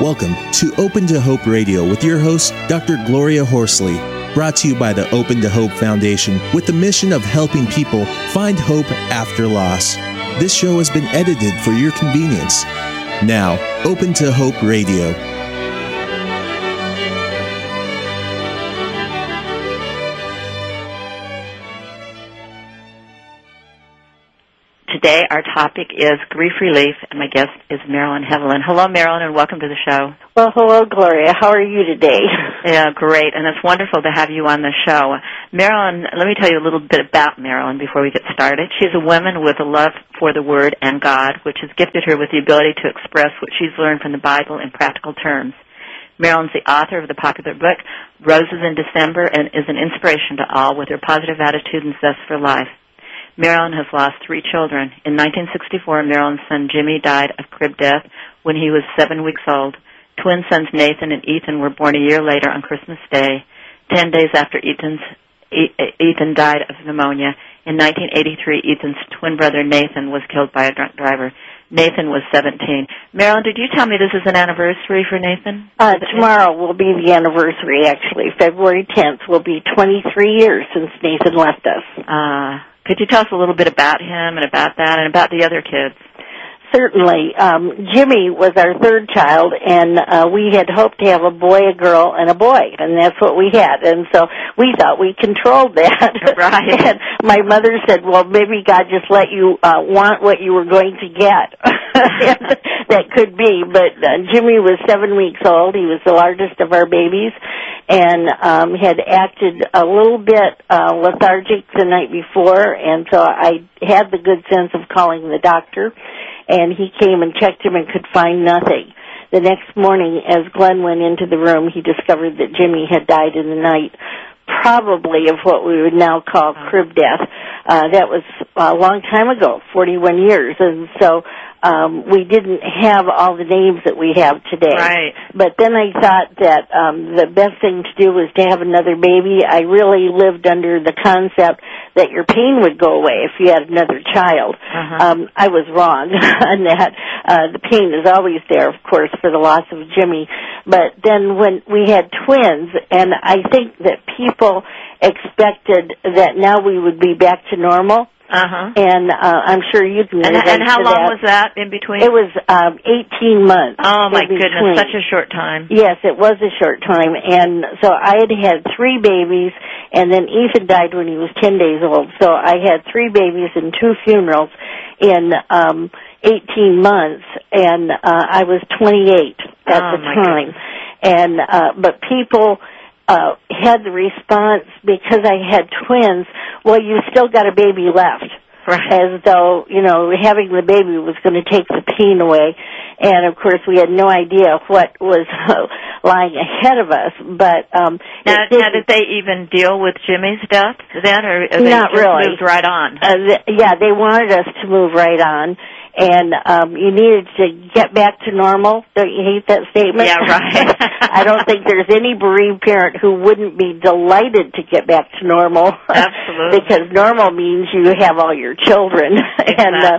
Welcome to Open to Hope Radio with your host, Dr. Gloria Horsley, brought to you by the Open to Hope Foundation with the mission of helping people find hope after loss. This show has been edited for your convenience. Now, Open to Hope Radio. Today, our topic is grief relief, and my guest is Marilyn Heavlin. Hello, Marilyn, and welcome to the show. Well, hello, Gloria. How are you today? Yeah, great, and it's wonderful to have you on the show. Marilyn, let me tell you a little bit about Marilyn before we get started. She's a woman with a love for the Word and God, which has gifted her with the ability to express what she's learned from the Bible in practical terms. Marilyn's the author of the popular book, Roses in December, and is an inspiration to all with her positive attitude and zest for life. Marilyn has lost three children. In 1964, Marilyn's son Jimmy died of crib death when he was seven weeks old. Twin sons Nathan and Ethan were born a year later on Christmas Day. Ten days after Ethan's, Ethan died of pneumonia. In 1983, Ethan's twin brother Nathan was killed by a drunk driver. Nathan was 17. Marilyn, did you tell me this is an anniversary for Nathan? Uh, tomorrow will be the anniversary, actually. February 10th will be 23 years since Nathan left us. Uh, could you tell us a little bit about him and about that and about the other kids? Certainly. Um, Jimmy was our third child, and uh, we had hoped to have a boy, a girl, and a boy, and that's what we had. And so we thought we controlled that. Right. and my mother said, "Well, maybe God just let you uh, want what you were going to get." that could be. But uh, Jimmy was seven weeks old. He was the largest of our babies, and um, had acted a little bit uh, lethargic the night before, and so I had the good sense of calling the doctor and he came and checked him and could find nothing. The next morning, as Glenn went into the room, he discovered that Jimmy had died in the night, probably of what we would now call crib death. Uh, that was a long time ago, 41 years, and so um, we didn't have all the names that we have today. Right. But then I thought that um, the best thing to do was to have another baby. I really lived under the concept that your pain would go away if you had another child. Uh-huh. Um, I was wrong on that. Uh, the pain is always there, of course, for the loss of Jimmy. But then when we had twins, and I think that people expected that now we would be back to normal. Uh-huh. And uh, I'm sure you can. And, and how long that. was that in between? It was um, 18 months. oh my goodness, such a short time. Yes, it was a short time, and so I had had three babies, and then Ethan died when he was ten days old. So I had three babies and two funerals in um, eighteen months, and uh, I was twenty eight at Oh, the my time. goodness. And uh, but people uh, had the response because I had twins. Well, you still got a baby left Right. as though you know having the baby was going to take the pain away and of course we had no idea what was lying ahead of us but um Now, now, did they even deal with Jimmy's death then, or they Not just really. moved right on? uh, th- yeah they wanted us to move right on and um you needed to get back to normal. Don't you hate that statement? Yeah, right. i don't think there's any bereaved parent who wouldn't be delighted to get back to normal. Absolutely. because normal means you have all your children. And uh,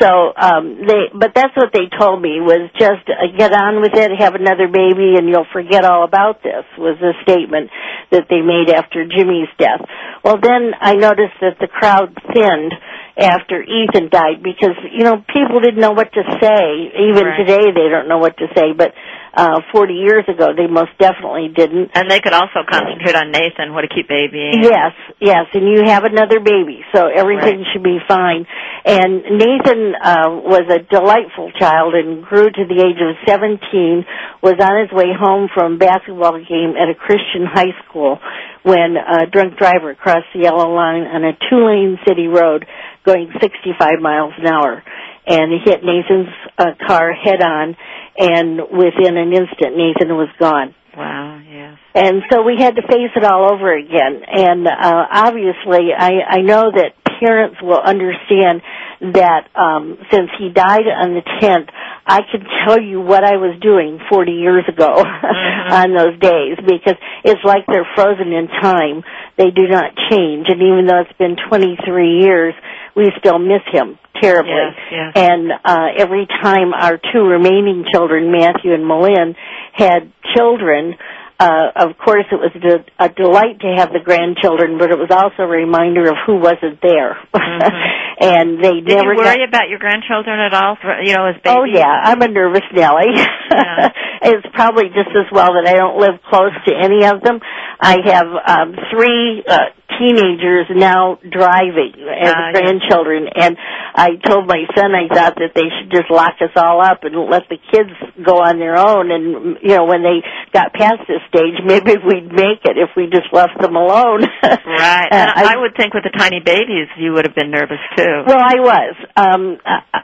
so um they but that's what they told me was just uh, get on with it have another baby and you'll forget all about this was the statement that they made after Jimmy's death. Well then I noticed that the crowd thinned after Ethan died because you know people didn't know what to say even Right. today they don't know what to say but uh 40 years ago they most definitely didn't And they could also concentrate on Nathan, what a cute baby. Yes, yes, and you have another baby, so everything Right. should be fine. And Nathan uh, was a delightful child and grew to the age of 17, was on his way home from basketball game at a Christian high school when a drunk driver crossed the yellow line on a two-lane city road going 65 miles an hour and hit Nathan's uh, car head on, and within an instant, Nathan was gone. Wow, yes. And so we had to face it all over again. And uh, obviously, I, I know that parents will understand that um, since he died on the 10th, I can tell you what I was doing 40 years ago on those days because it's like they're frozen in time. They do not change. And even though it's been 23 years, we still miss him terribly. Yes, yes. And uh, every time our two remaining children, Matthew and Malin, had children, uh, of course, it was a, a delight to have the grandchildren, but it was also a reminder of who wasn't there. Mm-hmm. and they Did never you worry got, about your grandchildren at all? You know, as babies. Oh yeah, I'm a nervous Nellie. Yeah. it's probably just as well that I don't live close to any of them. I have um, three uh, teenagers now driving as Ah, yeah. grandchildren, and I told my son I thought that they should just lock us all up and let the kids go on their own. And you know, when they got past this stage, maybe we'd make it if we just left them alone. Right. Uh, And I, would think with the tiny babies, you would have been nervous too. Well, I was. Um,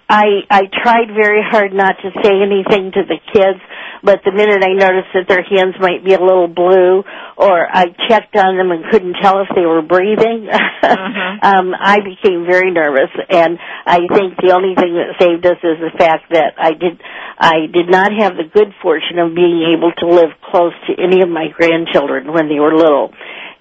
I I tried very hard not to say anything to the kids, but the minute I noticed that their hands might be a little blue, or I checked on them and couldn't tell if they were breathing, Mhm. um, I became very nervous. And I think the only thing that saved us is the fact that I did I did not have the good fortune of being able to live close to any of my grandchildren when they were little,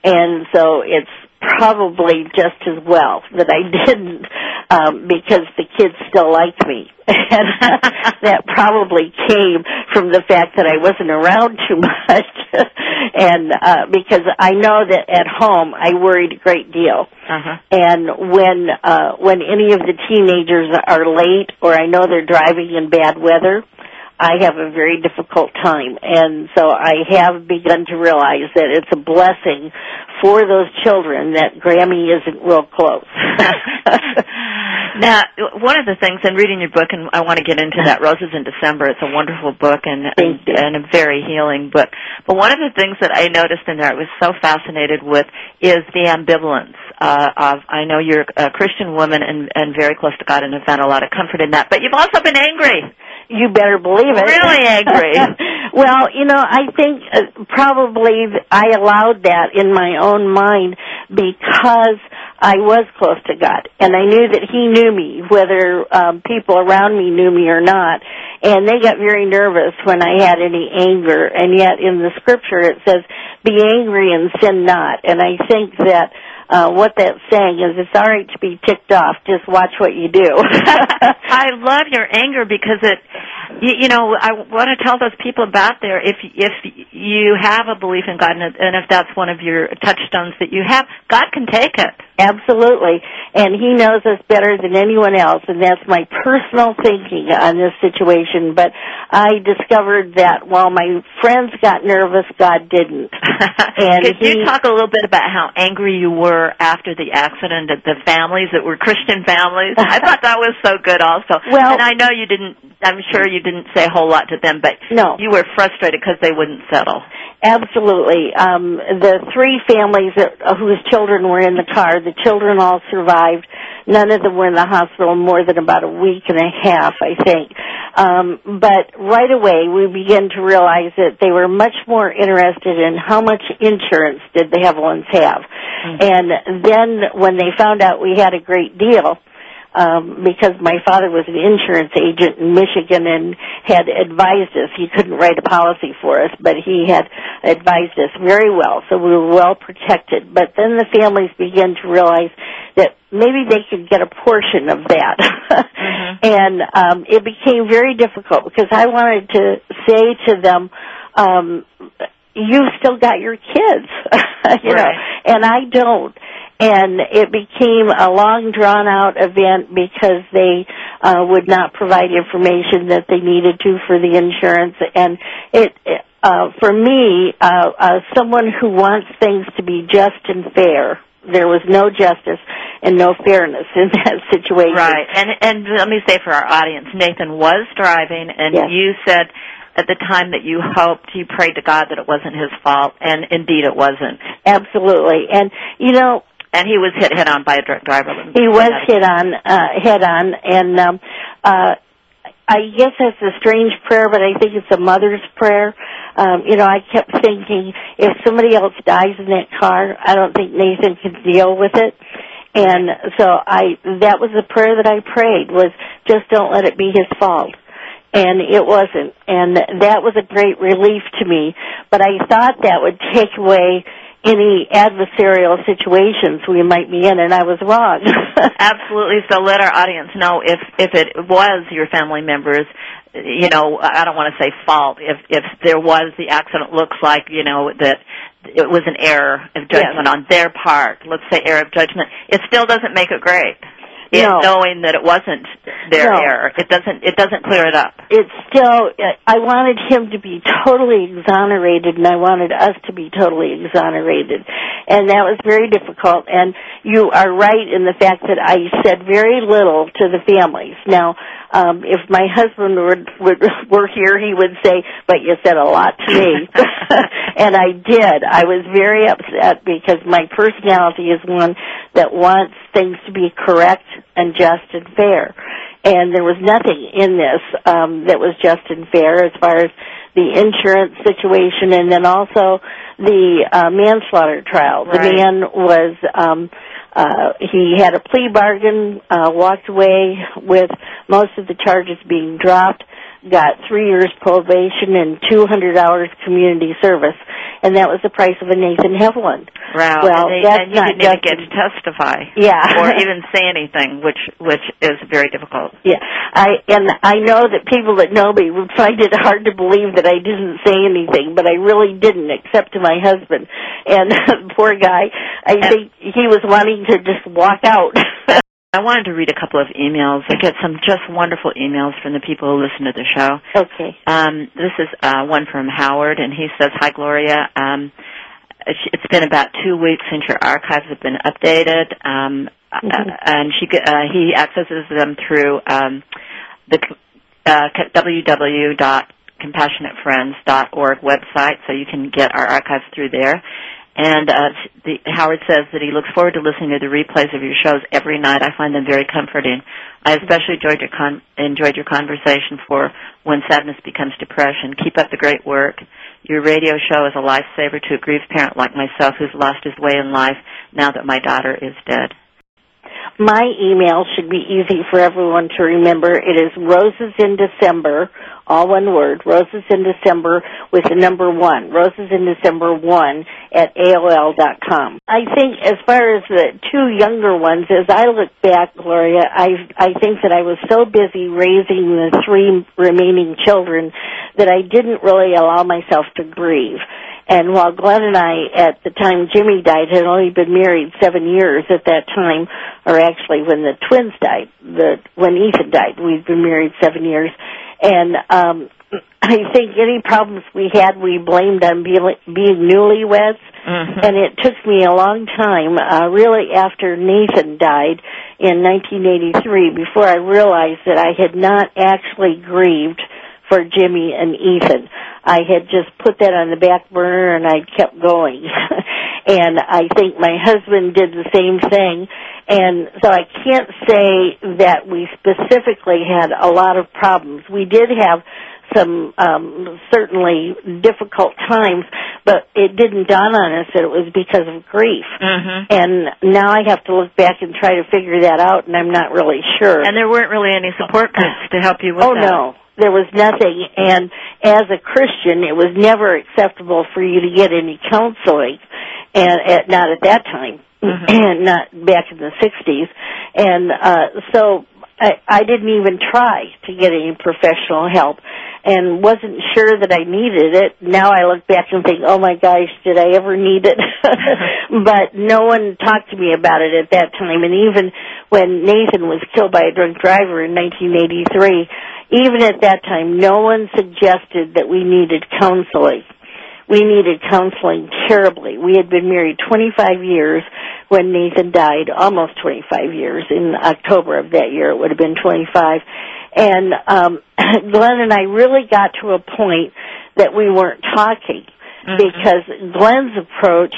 and so it's probably just as well that I didn't um, because the kids still liked me. And that probably came from the fact that I wasn't around too much. and uh, because I know that at home I worried a great deal. Uh-huh. And when uh when any of the teenagers are late or I know they're driving in bad weather, I have a very difficult time. And so I have begun to realize that it's a blessing for those children that Grammy isn't real close. now, one of the things in reading your book, and I want to get into that, Roses in December. It's a wonderful book and and, and a very healing book. But one of the things that I noticed in there, I was so fascinated with, is the ambivalence of. I know you're a Christian woman and and very close to God, and have found a lot of comfort in that. But you've also been angry. You better believe it. Really angry. well, you know, I think uh, probably I allowed that in my own mind because I was close to God, and I knew that He knew me, whether um, people around me knew me or not. And they got very nervous when I had any anger, and yet in the Scripture it says, "Be angry and sin not." And I think that. Uh, what that's saying is it's all right to be ticked off. Just watch what you do. I love your anger because it, you, you know, I want to tell those people about there. If if you have a belief in God, and if that's one of your touchstones that you have, God can take it. Absolutely. And he knows us better than anyone else, and that's my personal thinking on this situation. But I discovered that while my friends got nervous, God didn't. And Could he- you talk a little bit about how angry you were after the accident at the families that were Christian families? I thought that was so good also. Well- and I know you didn't, I'm sure you didn't say a whole lot to them, but No. you were frustrated because they wouldn't settle. Absolutely. Um, the three families that, uh, whose children were in the car, the children all survived. None of them were in the hospital more than about a week and a half, I think. Um, but right away, we began to realize that they were much more interested in how much insurance did the Heavlins have. And then when they found out we had a great deal, um, because my father was an insurance agent in Michigan and had advised us. He couldn't write a policy for us, but he had advised us very well, so we were well protected. But then the families began to realize that maybe they could get a portion of that. And um, it became very difficult because I wanted to say to them, um, you've still got your kids, you know, and I don't. And it became a long drawn out event because they uh, would not provide information that they needed to for the insurance. And it, uh, for me, uh, uh, someone who wants things to be just and fair, there was no justice and no fairness in that situation. Right. And and let me say for our audience, Nathan was driving and Yes. you said at the time that you hoped you prayed to God that it wasn't his fault and indeed it wasn't. Absolutely. And, you know, And he was hit head on by a driver. He was hit on, uh, head on, and um, uh, I guess that's a strange prayer, but I think it's a mother's prayer. Um, you know, I kept thinking if somebody else dies in that car, I don't think Nathan can deal with it. And so I, that was the prayer that I prayed was just don't let it be his fault. And it wasn't. And that was a great relief to me. But I thought that would take away any adversarial situations we might be in, and I was wrong. Absolutely. So let our audience know if if it was your family members. You know, I don't want to say fault. If if there was the accident, looks like you know that it was an error of judgment Yes. on their part. Let's say error of judgment. It still doesn't make it great. It, No. knowing that it wasn't their No. error, it doesn't it doesn't clear it up. it's still I wanted him to be totally exonerated and I wanted us to be totally exonerated. And that was very difficult and you are right in the fact that I said very little to the families. Now, um if my husband would would were here he would say, "But you said a lot to me." and I did. I was very upset because my personality is one that wants things to be correct and just and fair and there was nothing in this um, that was just and fair as far as the insurance situation, and then also the uh, manslaughter trial. The man was um, uh, he had a plea bargain, uh, walked away with most of the charges being dropped, got three years probation and two hundred hours community service, and that was the price of a Nathan Heavlin. Wow. Well, and, they, that's and you not didn't even get to testify. Yeah. or even say anything, which which is very difficult. Yeah, I and I know that people that know me would find it hard to believe that I didn't say anything, but I really didn't, except to my husband. And poor guy, I think he was wanting to just walk out. I wanted to read a couple of emails. I get some just wonderful emails from the people who listen to the show. okay. Um, this is uh, one from Howard, and he says, "Hi, Gloria. Um, it's- been about two weeks since your archives have been updated, um, Mhm. uh, and she uh, he accesses them through um, the uh, www.compassionatefriends.org website, so you can get our archives through there." And uh, the, Howard says that he looks forward to listening to the replays of your shows every night. I find them very comforting. I especially enjoyed your con- enjoyed your conversation for when sadness becomes depression. Keep up the great work. Your radio show is a lifesaver to a grieved parent like myself who's lost his way in life now that my daughter is dead. My email should be easy for everyone to remember. It is roses in December, all one word, roses in December with the number one, roses in December one at AOL dot com. I think as far as the two younger ones, as I look back, Gloria, I I think that I was so busy raising the three remaining children that I didn't really allow myself to grieve. And while Glenn and I, at the time Jimmy died, had only been married seven years at that time, or actually when the twins died, the when Ethan died, we'd been married seven years. And um I think any problems we had, we blamed on being, being newlyweds. Mm-hmm. And it took me a long time, uh, really after Nathan died in 1983, before I realized that I had not actually grieved for Jimmy and Ethan. I had just put that on the back burner and I kept going. and I think my husband did the same thing. And so I can't say that we specifically had a lot of problems. We did have some um certainly difficult times, but it didn't dawn on us that it was because of grief. Mm-hmm. And now I have to look back and try to figure that out and I'm not really sure. And there weren't really any support groups to help you with Oh that. no, there was nothing. And as a Christian, it was never acceptable for you to get any counseling, and at, not at that time, Mhm. and not back in the '60s. And uh, so I, I didn't even try to get any professional help, and wasn't sure that I needed it. Now I look back and think, oh my gosh, did I ever need it? but no one talked to me about it at that time, and even when Nathan was killed by a drunk driver in 1983 even at that time, no one suggested that we needed counseling. We needed counseling terribly. We had been married 25 years when Nathan died, almost 25 years. In October of that year, it would have been 25. And um, Glenn and I really got to a point that we weren't talking Mhm. because Glenn's approach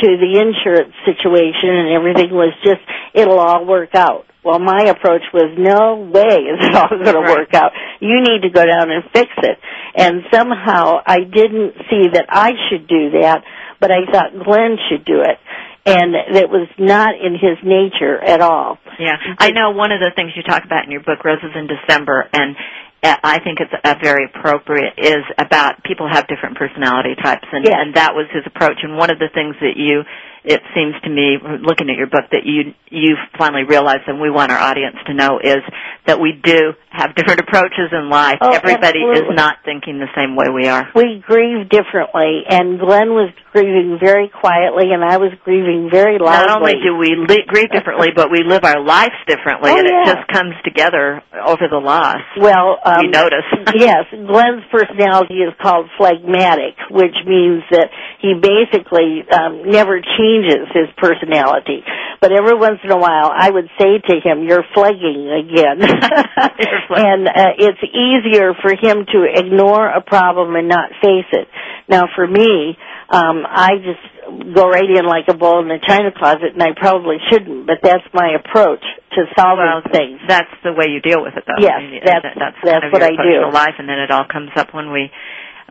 to the insurance situation and everything was just, it'll all work out. Well, my approach was, no way is it all going to work out. You need to go down and fix it. And somehow I didn't see that I should do that, but I thought Glenn should do it. And it was not in his nature at all. Yeah, I know one of the things you talk about in your book, Roses in December, and Uh, I think it's a very appropriate is about people have different personality types, and Yes. and that was his approach. And one of the things that you, it seems to me, looking at your book, that you you finally realized, and we want our audience to know, is that we do have different approaches in life. Oh, Everybody absolutely. is not thinking the same way we are. We grieve differently, and Glenn was grieving very quietly, and I was grieving very loudly. Not only do we li- grieve differently, but we live our lives differently, Oh, and yeah. it just comes together over the loss. well, um, we notice. yes, Glenn's personality is called phlegmatic, which means that he basically um, never changes his personality. But every once in a while, I would say to him, "You're flagging again," and uh, it's easier for him to ignore a problem and not face it. Now, for me, um, I just go right in like a bull in a china closet, and I probably shouldn't, but that's my approach to solving well, things. that's the way you deal with it, though. Yes, I mean, that's- that- that's, that's what I do. life, and then it all comes up when we.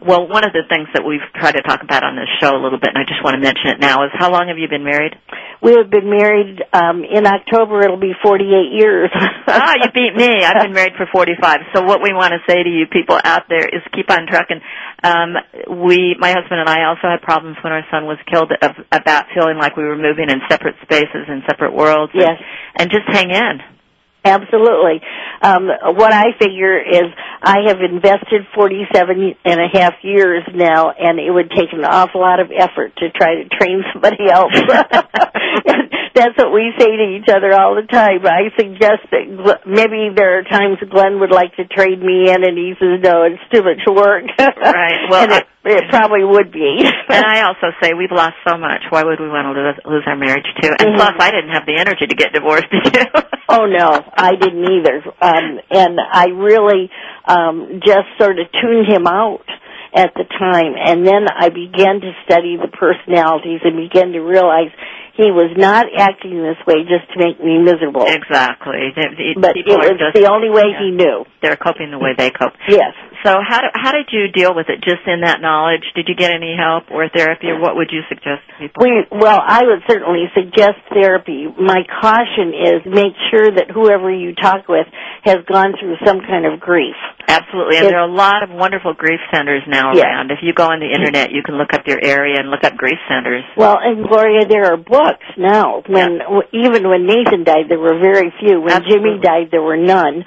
Well, one of the things that we've tried to talk about on this show a little bit, and I just want to mention it now, is how long have you been married? We have been married um in October it'll be 48 years. ah, you beat me. I've been married for 45. So what we want to say to you people out there is keep on trucking. Um, we, my husband and I also had problems when our son was killed of, about feeling like we were moving in separate spaces and separate worlds. and- Yes. And, just hang in. Absolutely. Um what I figure is I have invested 47 and a half years now and it would take an awful lot of effort to try to train somebody else. That's what we say to each other all the time. I suggest that maybe there are times Glenn would like to trade me in and he says no, it's too much work. Right. Well, and it, it probably would be. and I also say we've lost so much. Why would we want to lose, lose our marriage too? And Mhm. plus, I didn't have the energy to get divorced. Did you? Oh no, I didn't either. Um, and I really um, just sort of tuned him out at the time, and then I began to study the personalities and began to realize he was not acting this way just to make me miserable. exactly. The- the- But it was just, the only way yeah. he knew. They're coping the way they cope. Yes. So how do, how did you deal with it? Just in that knowledge, did you get any help or therapy, or what would you suggest to people? We, well, I would certainly suggest therapy. My caution is make sure that whoever you talk with has gone through some kind of grief. Absolutely, and there are a lot of wonderful grief centers now Yes. around. If you go on the internet, you can look up your area and look up grief centers. Well, and Gloria, there are books now. When w even when Nathan died, there were very few. When Jimmy died, there were none.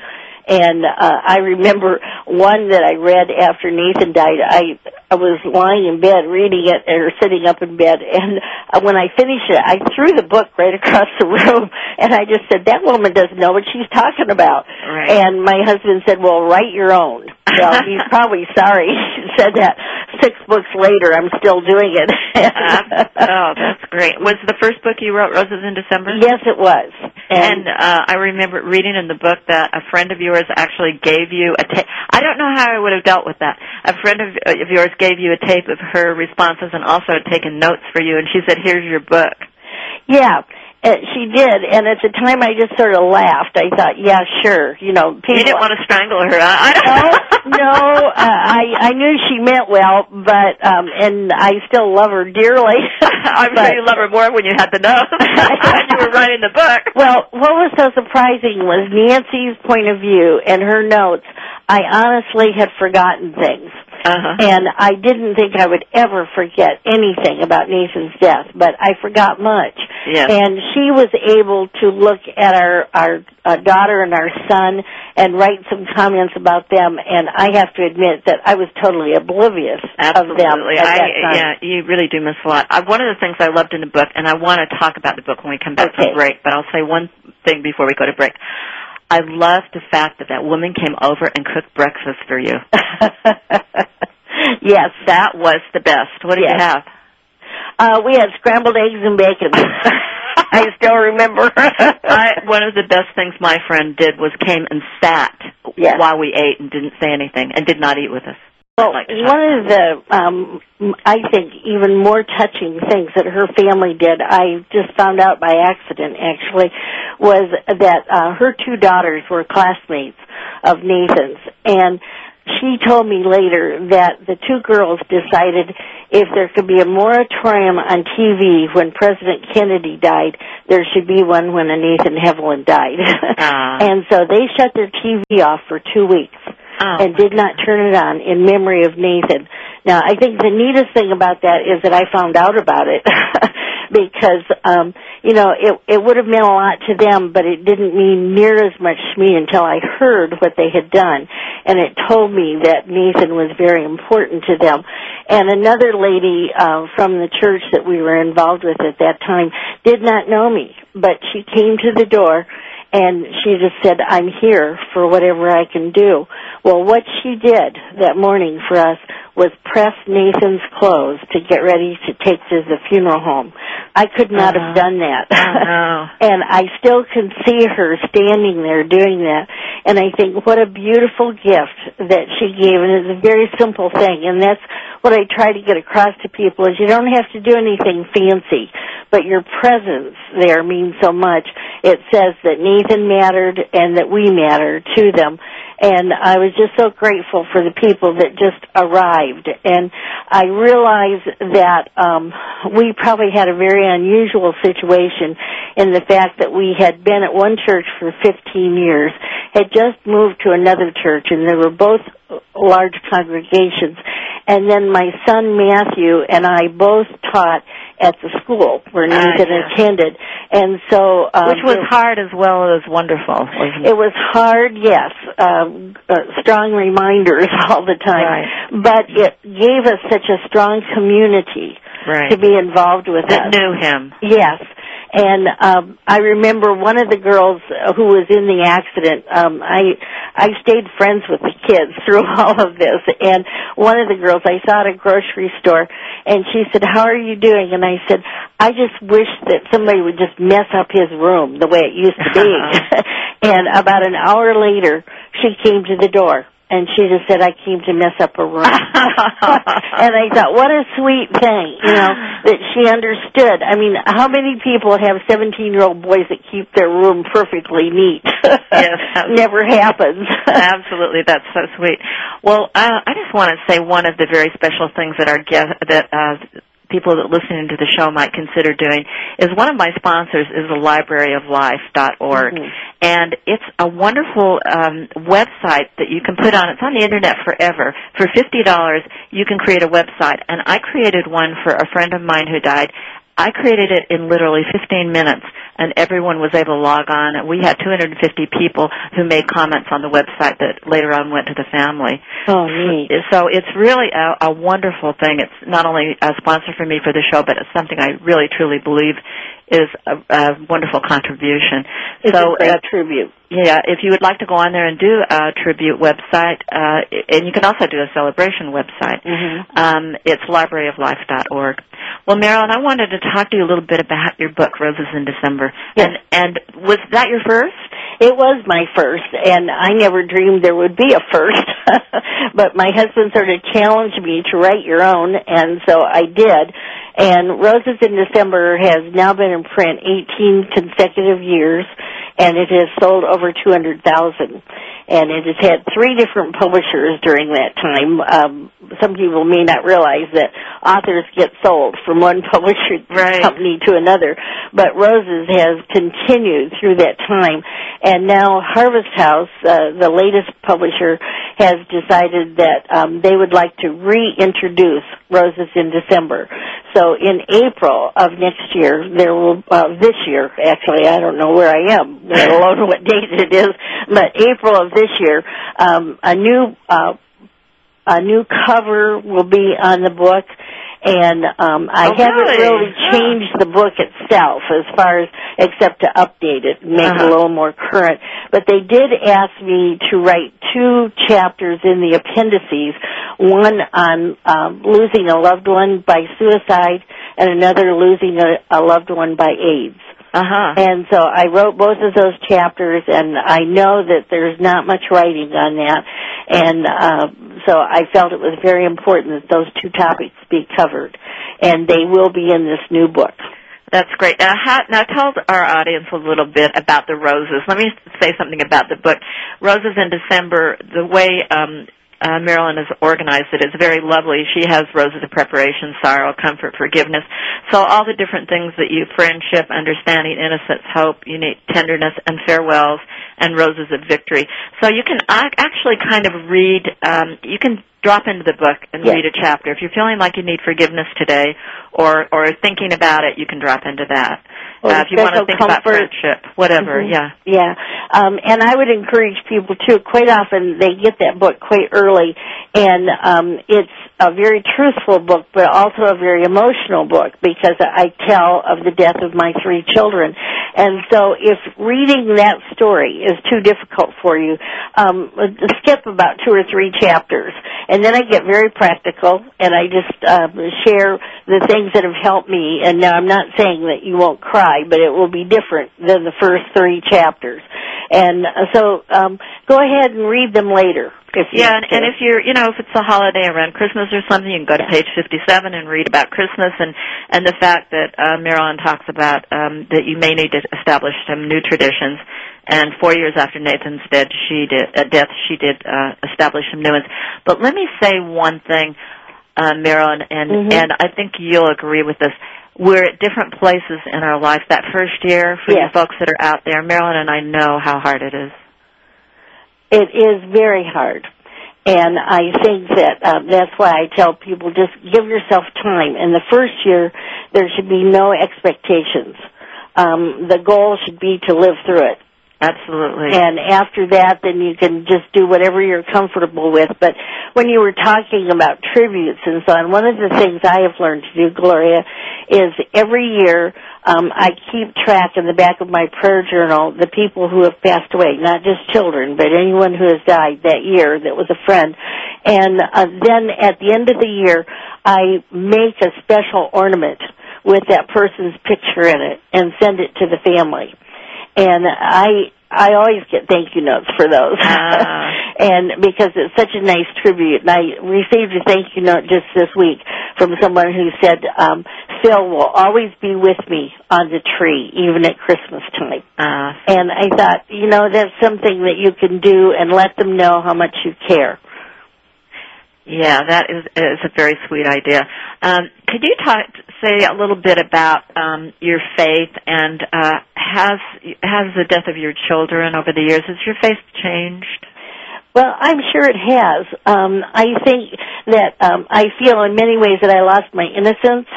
And uh, I remember one that I read after Nathan died. I I was lying in bed reading it or sitting up in bed, and uh, when I finished it, I threw the book right across the room, and I just said, "That woman doesn't know what she's talking about." Right. And my husband said, "Well, write your own." Well, he's probably sorry he said that. Six books later, I'm still doing it. Uh, oh, that's great. Was the first book you wrote Roses in December? Yes, it was. And uh, I remember reading in the book that a friend of yours actually gave you a tape. I don't know how I would have dealt with that. A friend of, of yours gave you a tape of her responses and also had taken notes for you, and she said, "Here's your book." yeah, uh, she did. And at the time, I just sort of laughed. I thought, yeah, sure. You know, people. You didn't want to strangle her. Huh? I don't no, no. Uh, I I knew she meant well, but um, and I still love her dearly. I'm But- sure you love her more when you had the notes. when you were writing the book. Well, what was so surprising was Nancy's point of view and her notes. I honestly had forgotten things. Uh-huh. And I didn't think I would ever forget anything about Nathan's death, but I forgot much. Yes. And she was able to look at our our uh, daughter and our son and write some comments about them. And I have to admit that I was totally oblivious of them Absolutely. Yeah, you really do miss a lot. I, one of the things I loved in the book, and I want to talk about the book when we come back Okay. from break, but I'll say one thing before we go to break. I loved the fact that that woman came over and cooked breakfast for you. yes, That was the best. What did you have? uh, we had scrambled eggs and bacon. I still remember. I, one of the best things my friend did was came and sat Yes. while we ate and didn't say anything and did not eat with us. Well, Like one of the, um, I think, even more touching things that her family did, I just found out by accident actually, was that uh, her two daughters were classmates of Nathan's. And she told me later that the two girls decided if there could be a moratorium on TV when President Kennedy died, there should be one when Nathan Heavlin died. Ah. and so they shut their TV off for two weeks. oh. and did not turn it on in memory of Nathan. Now, I think the neatest thing about that is that I found out about it because, um, you know, it it would have meant a lot to them, but it didn't mean near as much to me until I heard what they had done, and it told me that Nathan was very important to them. And another lady uh, from the church that we were involved with at that time did not know me, but she came to the door and she just said, I'm here for whatever I can do. Well, what she did that morning for us was press Nathan's clothes to get ready to take to the funeral home. I could not Uh-huh. have done that. No. and I still can see her standing there doing that. And I think what a beautiful gift that she gave and it's a very simple thing. And that's what I try to get across to people is you don't have to do anything fancy, but your presence there means so much. It says that Nathan mattered and that we matter to them. And I was just so grateful for the people that just arrived. And I realized that um, we probably had a very unusual situation in the fact that we had been at one church for 15 years, had just moved to another church, and they were both large congregations. And then my son Matthew and I both taught at the school where Nathan yeah. attended. And so um, Which was there- hard as well as wonderful. wasn't it was hard, yes. Um, uh, strong reminders all the time, Right. but it gave us such a strong community Right. to be involved with That us. knew him. Yes. And um I remember one of the girls who was in the accident. Um I I stayed friends with the kids through all of this and one of the girls I saw at a grocery store and she said, "How are you doing?" And I said, "I just wish that somebody would just mess up his room the way it used to be." and about an hour later, she came to the door and she just said, "I came to mess up her room." and I thought, what a sweet thing, you know, that she understood. I mean, how many people have 17 year old boys that keep their room perfectly neat? Yes. Never happens. Absolutely, that's so sweet. Well, uh, I just want to say one of the very special things that our guest, that uh, people that listening to the show might consider doing is one of my sponsors is the libraryoflife.org. Mhm. And it's a wonderful um, website that you can put on. It's on the internet forever. For $50, you can create a website. And I created one for a friend of mine who died. I created it in literally 15 minutes, and everyone was able to log on. And we had 250 people who made comments on the website that later on went to the family. oh, neat. So it's really a, a wonderful thing. It's not only a sponsor for me for the show, but it's something I really truly believe is a, a wonderful contribution. It's so a uh, tribute. yeah, if you would like to go on there and do a tribute website, uh, and you can also do a celebration website. mm-hmm. Um, it's libraryoflife.org. Well, Marilyn, I wanted to talk to you a little bit about your book, Roses in December. Yes. And and was that your first? It was my first, and I never dreamed there would be a first. but my husband sort of challenged me to write your own, and so I did. And Roses in December has now been in print 18 consecutive years, and it has sold over 200,000. And it has had three different publishers during that time. Um, some people may not realize that authors get sold from one publisher Right. company to another, but Roses has continued through that time. And now Harvest House, uh, the latest publisher, has decided that um, they would like to reintroduce Roses in December. So in April of next year, there will uh, this year actually, I don't know where I am, let alone what date it is, but April of this year, um, a new uh, a new cover will be on the book and um I Oh, haven't really? really changed the book itself as far as except to update it and make it Uh-huh. a little more current. But they did ask me to write two chapters in the appendices, one on um losing a loved one by suicide and another losing a, a loved one by AIDS. Uh huh. And so I wrote both of those chapters, and I know that there's not much writing on that, and uh, so I felt it was very important that those two topics be covered, and they will be in this new book. That's great. Now, how, now tell our audience a little bit about the roses. Let me say something about the book. Roses in December, the way um, uh, Marilyn has organized it. it is very lovely. She has roses of preparation, sorrow, comfort, forgiveness. So all the different things that you friendship, understanding, innocence, hope, unique tenderness, and farewells, and roses of victory. So you can actually kind of read. Um, you can drop into the book and Yes. read a chapter. If you're feeling like you need forgiveness today, or or thinking about it, you can drop into that. Or uh, if you want to think about friendship, whatever, Mhm. yeah. Yeah. Um, and I would encourage people too. Quite often they get that book quite early, and um, it's a very truthful book, but also a very emotional book because I tell of the death of my three children. And so, if reading that story is too difficult for you, um, skip about two or three chapters, and then I get very practical, and I just um, share the things that have helped me. And now I'm not saying that you won't cry, but it will be different than the first three chapters. And uh, so, um, go ahead and read them later. Yeah, and, and if you're, you know, if it's a holiday around Christmas or something, you can go to page 57 and read about Christmas and and the fact that uh, Marilyn talks about um, that you may need to establish some new traditions. And four years after Nathan's dead, she did uh, death, she did uh, establish some new ones. But let me say one thing, uh, Marilyn, and Mhm. and I think you'll agree with this. We're at different places in our life. That first year, for you folks that are out there, Marilyn and I know how hard it is. It is very hard. And I think that um, that's why I tell people just give yourself time. In the first year, there should be no expectations. Um, the goal should be to live through it. Absolutely. And after that, then you can just do whatever you're comfortable with. But when you were talking about tributes and so on, one of the things I have learned to do, Gloria, is every year um, I keep track in the back of my prayer journal the people who have passed away, not just children, but anyone who has died that year that was a friend. And uh, then at the end of the year, I make a special ornament with that person's picture in it and send it to the family and I I always get thank you notes for those, Ah. and because it's such a nice tribute. And I received a thank you note just this week from someone who said, um, "Phil will always be with me on the tree, even at Christmas time." Uh, And I thought, you know, that's something that you can do and let them know how much you care. Yeah, that is is a very sweet idea. Um, could you talk, say a little bit about um, your faith and uh, has has the death of your children over the years has your faith changed? Well, I'm sure it has. Um, I think that um, I feel in many ways that I lost my innocence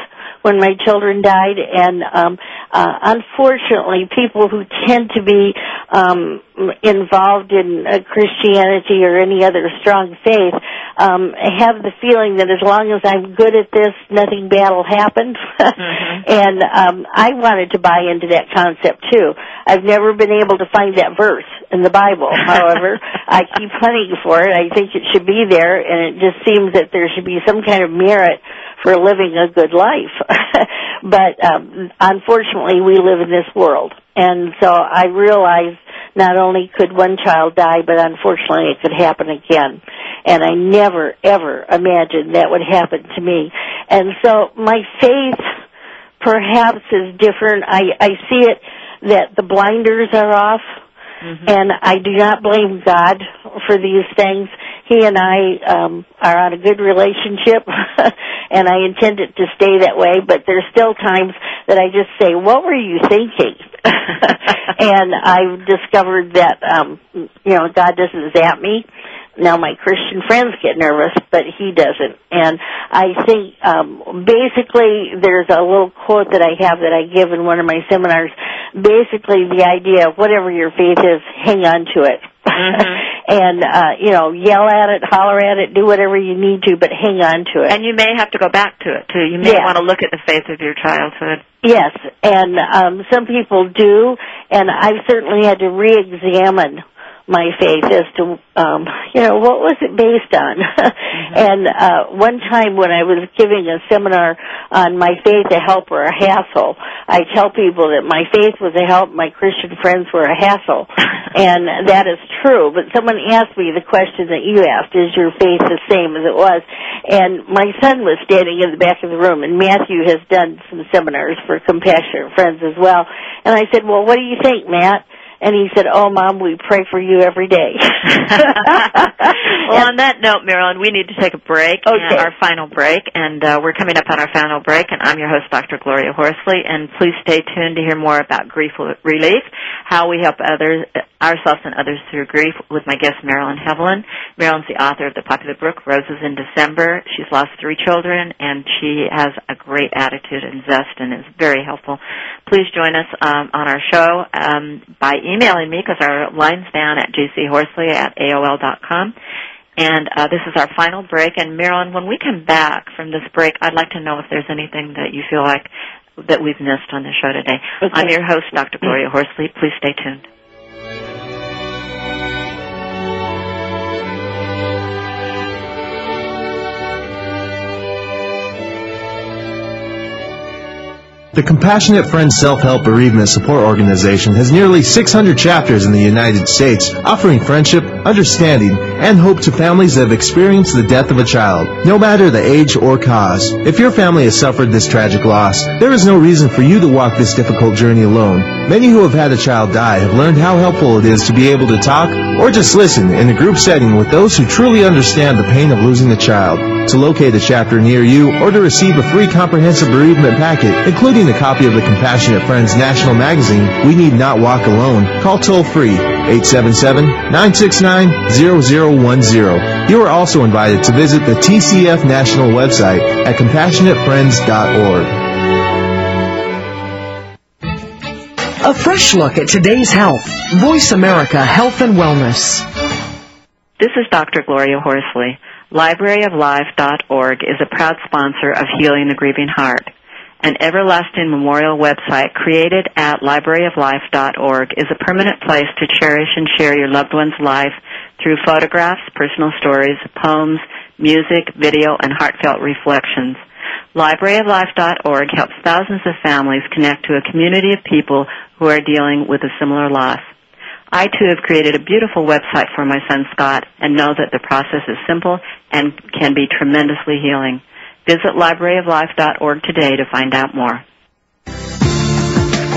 when my children died, and um, uh, unfortunately, people who tend to be um, involved in uh, Christianity or any other strong faith um, have the feeling that as long as I'm good at this, nothing bad will happen. Mhm. And um, I wanted to buy into that concept too. I've never been able to find that verse in the Bible. However, I keep hunting for it. I think it should be there, and it just seems that there should be some kind of merit for living a good life. but um, unfortunately, we live in this world, and so I realize not only could one child die, but unfortunately, it could happen again. And I never, ever imagined that would happen to me. And so my faith perhaps is different. I, I see it that the blinders are off Mhm. and I do not blame God for these things. He and I um, are on a good relationship, and I intend it to stay that way. But there's still times that I just say, "What were you thinking?" and I've discovered that um, you know God doesn't zap me. Now my Christian friends get nervous, but he doesn't. And I think um, basically there's a little quote that I have that I give in one of my seminars. Basically, the idea of whatever your faith is, hang on to it. Mhm. and uh, you know, yell at it, holler at it, do whatever you need to, but hang on to it. And you may have to go back to it too. You may Yeah. want to look at the faith of your childhood. Yes, and um, some people do, and I've certainly had to re-examine my faith as to, um, you know, what was it based on? and uh, one time when I was giving a seminar on my faith, a help or a hassle, I tell people that my faith was a help, my Christian friends were a hassle, and that is true. But someone asked me the question that you asked: Is your faith the same as it was? And my son was standing in the back of the room, and Matthew has done some seminars for Compassionate Friends as well. And I said, "Well, what do you think, Matt?" And he said, "Oh, mom, we pray for you every day." well, on that note, Marilyn, we need to take a break, okay. our final break, and uh, we're coming up on our final break. And I'm your host, Dr. Gloria Horsley, and please stay tuned to hear more about grief relief, how we help others, ourselves, and others through grief with my guest, Marilyn Heavlin. Marilyn's the author of the popular book Roses in December. She's lost three children, and she has a great attitude and zest, and is very helpful. Please join us um, on our show um, by emailing me because our line's down at jchorsley at aol.com. And uh, this is our final break. And Marilyn, when we come back from this break, I'd like to know if there's anything that you feel like that we've missed on the show today. Okay. I'm your host, Dr. Gloria Horsley. Please stay tuned. The Compassionate Friends Self-Help Bereavement Support Organization has nearly 600 chapters in the United States, offering friendship, understanding, and hope to families that have experienced the death of a child, no matter the age or cause. If your family has suffered this tragic loss, there is no reason for you to walk this difficult journey alone. Many who have had a child die have learned how helpful it is to be able to talk or just listen in a group setting with those who truly understand the pain of losing a child. To locate a chapter near you or to receive a free comprehensive bereavement packet, including a copy of the Compassionate Friends National Magazine, We Need Not Walk Alone, call toll free 877-969-0010. You are also invited to visit the TCF National website at compassionatefriends.org. A fresh look at today's health. Voice America Health and Wellness. This is Dr. Gloria Horsley. LibraryofLife.org is a proud sponsor of Healing the Grieving Heart. An everlasting memorial website created at libraryoflife.org is a permanent place to cherish and share your loved one's life through photographs, personal stories, poems, music, video, and heartfelt reflections. LibraryofLife.org helps thousands of families connect to a community of people who are dealing with a similar loss. I too have created a beautiful website for my son Scott and know that the process is simple and can be tremendously healing. Visit libraryoflife.org today to find out more.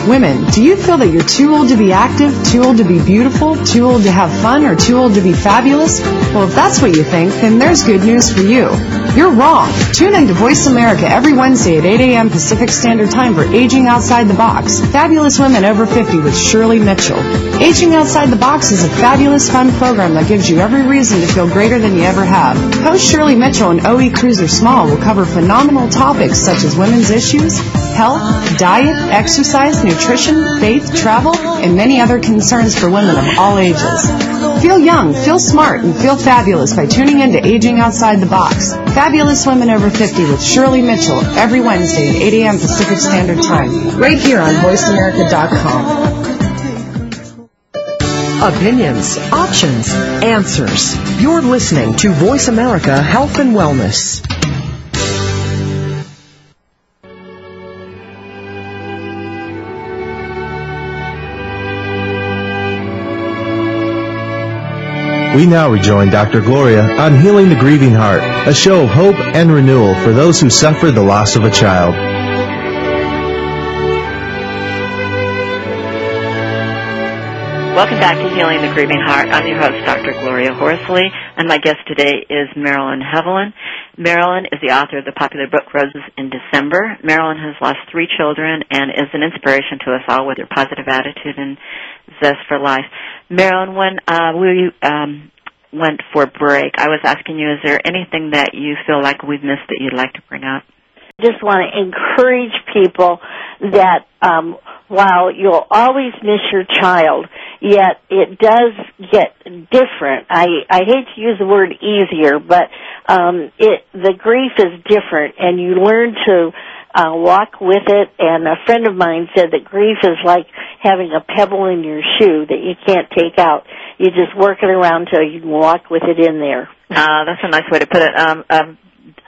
Women, do you feel that you're too old to be active, too old to be beautiful, too old to have fun, or too old to be fabulous? Well, if that's what you think, then there's good news for you. You're wrong. Tune in to Voice America every Wednesday at 8 a.m. Pacific Standard Time for Aging Outside the Box. Fabulous Women Over 50 with Shirley Mitchell. Aging Outside the Box is a fabulous, fun program that gives you every reason to feel greater than you ever have. Host Shirley Mitchell and OE Cruiser Small will cover phenomenal topics such as women's issues, health, diet, exercise, nutrition, faith, travel, and many other concerns for women of all ages. Feel young, feel smart, and feel fabulous by tuning in to Aging Outside the Box. Fabulous Women Over 50 with Shirley Mitchell every Wednesday at 8 a.m. Pacific Standard Time, right here on VoiceAmerica.com. Opinions, options, answers. You're listening to Voice America Health and Wellness. We now rejoin Dr. Gloria on Healing the Grieving Heart, a show of hope and renewal for those who suffer the loss of a child. Welcome back to Healing the Grieving Heart. I'm your host, Dr. Gloria Horsley, and my guest today is Marilyn Heavlin. Marilyn is the author of the popular book Roses in December. Marilyn has lost three children and is an inspiration to us all with her positive attitude and zest for life. Marilyn, when uh, we um, went for break, I was asking you, is there anything that you feel like we've missed that you'd like to bring up? I just want to encourage people that um, while you'll always miss your child, yet it does get different. I I hate to use the word easier, but um, it the grief is different, and you learn to uh, walk with it. And a friend of mine said that grief is like having a pebble in your shoe that you can't take out. You just work it around till you can walk with it in there. Uh, that's a nice way to put it. Um, um,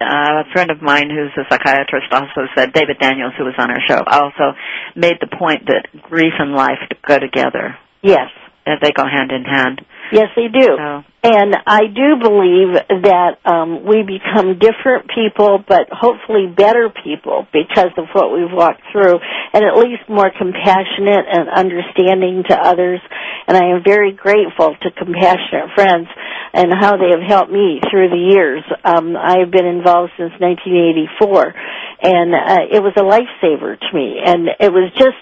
uh, a friend of mine who's a psychiatrist also said, David Daniels, who was on our show, also made the point that grief and life go together. Yes. That they go hand in hand. Yes, they do. So, And I do believe that um, we become different people, but hopefully better people because of what we've walked through, and at least more compassionate and understanding to others. And I am very grateful to Compassionate Friends and how they have helped me through the years. Um, I've been involved since 1984, and uh, it was a lifesaver to me. And it was just,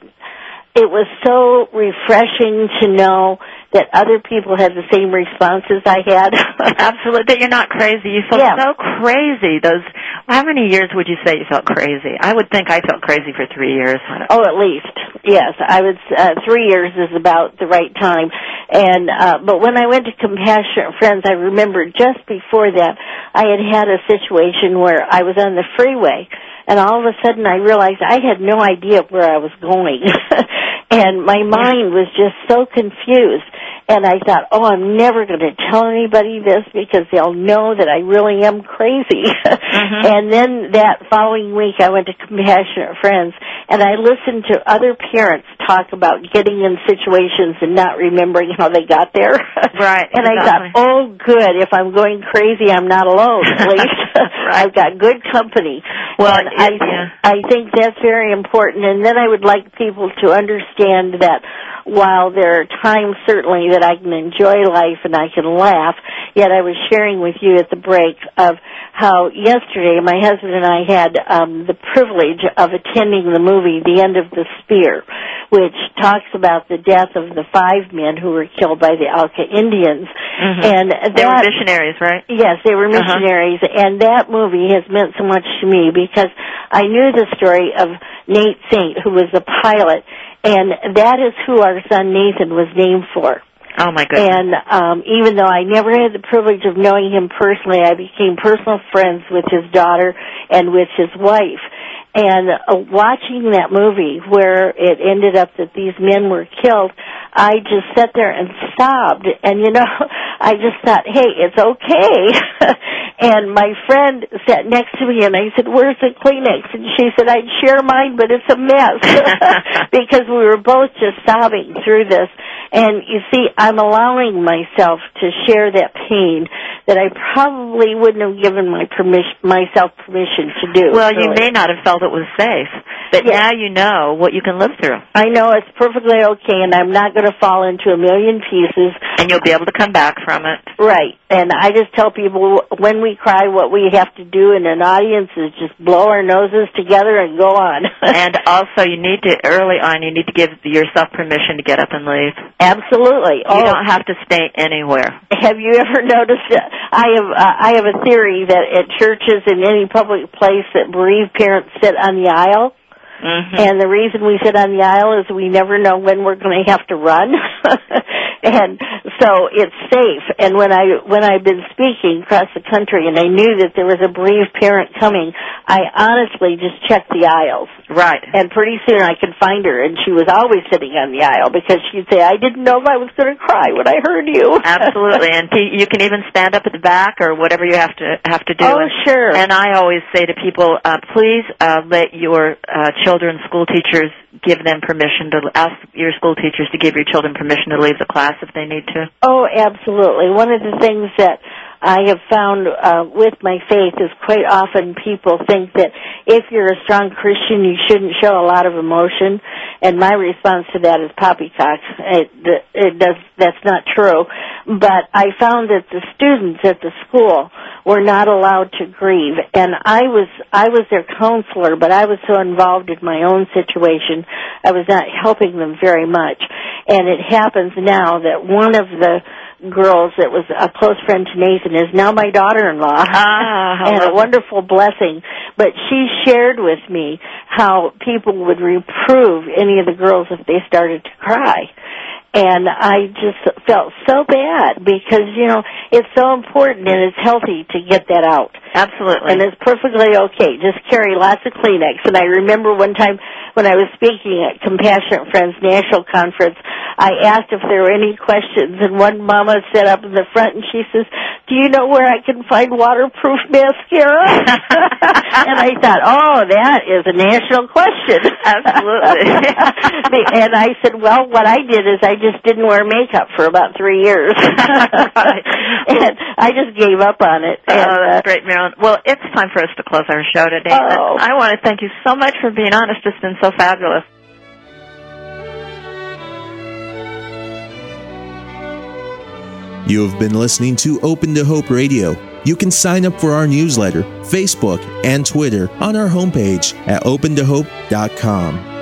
it was so refreshing to know that other people had the same responses I had. Absolutely, that you're not crazy. You felt Yeah. so crazy. Those, how many years would you say you felt crazy? I would think I felt crazy for three years. Oh, at least yes. I would. Uh, three years is about the right time. And uh, but when I went to Compassionate Friends, I remember just before that I had had a situation where I was on the freeway, and all of a sudden I realized I had no idea where I was going, and my mind was just so confused. And I thought, oh, I'm never going to tell anybody this because they'll know that I really am crazy. Mm-hmm. And then that following week, I went to Compassionate Friends, and I listened to other parents talk about getting in situations and not remembering how they got there. Right, and I thought, oh, good. If I'm going crazy, I'm not alone. At least I've got good company. Well, and it- I, yeah. I think that's very important. And then I would like people to understand that while there are times certainly that I can enjoy life and I can laugh, yet I was sharing with you at the break of how yesterday my husband and I had um, the privilege of attending the movie The End of the Spear, which talks about the death of the five men who were killed by the Auca Indians. Mhm. And They were missionaries, right? Yes, they were Uh-huh. missionaries, and that movie has meant so much to me because I knew the story of Nate Saint, who was the pilot, and that is who our son Nathan was named for. Oh my goodness. And um, even though I never had the privilege of knowing him personally, I became personal friends with his daughter and with his wife. And uh, watching that movie where it ended up that these men were killed, I just sat there and sobbed. And you know, I just thought, hey, it's okay. and my friend sat next to me and I said, where's the Kleenex? And she said, I'd share mine, but it's a mess. because we were both just sobbing through this. And you see, I'm allowing myself to share that pain that I probably wouldn't have given my permission, myself permission to do. well, you may not have felt it was safe, but Yeah. now you know what you can live through, I know it's perfectly okay, and I'm not going to fall into a million pieces. and you'll be able to come back from it. Right. And I just tell people when we cry, what we have to do in an audience is just blow our noses together and go on. and also, you need to early on. You need to give yourself permission to get up and leave. Absolutely. You oh, don't have to stay anywhere. have you ever noticed that I have uh, I have a theory that at churches and any public place that bereaved parents sit on the aisle. Hmm and the reason we sit on the aisle is we never know when we're going to have to run. And so it's safe. And when i when i've been speaking across the country and i knew that there was a bereaved parent coming i honestly just checked the aisles right. and pretty soon i could find her and she was always sitting on the aisle because she'd say i didn't know if i was going to cry when i heard you Absolutely, and you can even stand up at the back or whatever you have to have to do. Oh, And- sure. And I always say to people, uh, please uh, let your uh, children, school teachers, give them permission to ask your school teachers to give your children permission to leave the class if they need to. Oh, absolutely. One of the things that I have found uh, with my faith is quite often people think that if you're a strong Christian, you shouldn't show a lot of emotion. And my response to that is poppycock. It, it does. That's not true. But I found that the students at the school were not allowed to grieve, and I was I was their counselor, but I was so involved in my own situation, I was not helping them very much. And it happens now that one of the girls that was a close friend to Nathan is now my daughter-in-law. Ah, and a wonderful blessing. But she shared with me how people would reprove any of the girls if they started to cry. And I just felt so bad because, you know, it's so important and it's healthy to get that out. Absolutely. And it's perfectly okay. Just carry lots of Kleenex. And I remember one time when I was speaking at Compassionate Friends National Conference, I asked if there were any questions, and one mama sat up in the front and she says, "Do you know where I can find waterproof mascara?" and I thought, "Oh, that is a national question." Absolutely. and I said, "Well, what I did is I just didn't wear makeup for about three years, and I just gave up on it." Oh, And, that's uh, great, Marilyn. Well, it's time for us to close our show today. Oh. I want to thank you so much for being honest. It's been so fabulous. You have been listening to Open to Hope Radio. You can sign up for our newsletter, Facebook, and Twitter on our homepage at opentohope.com.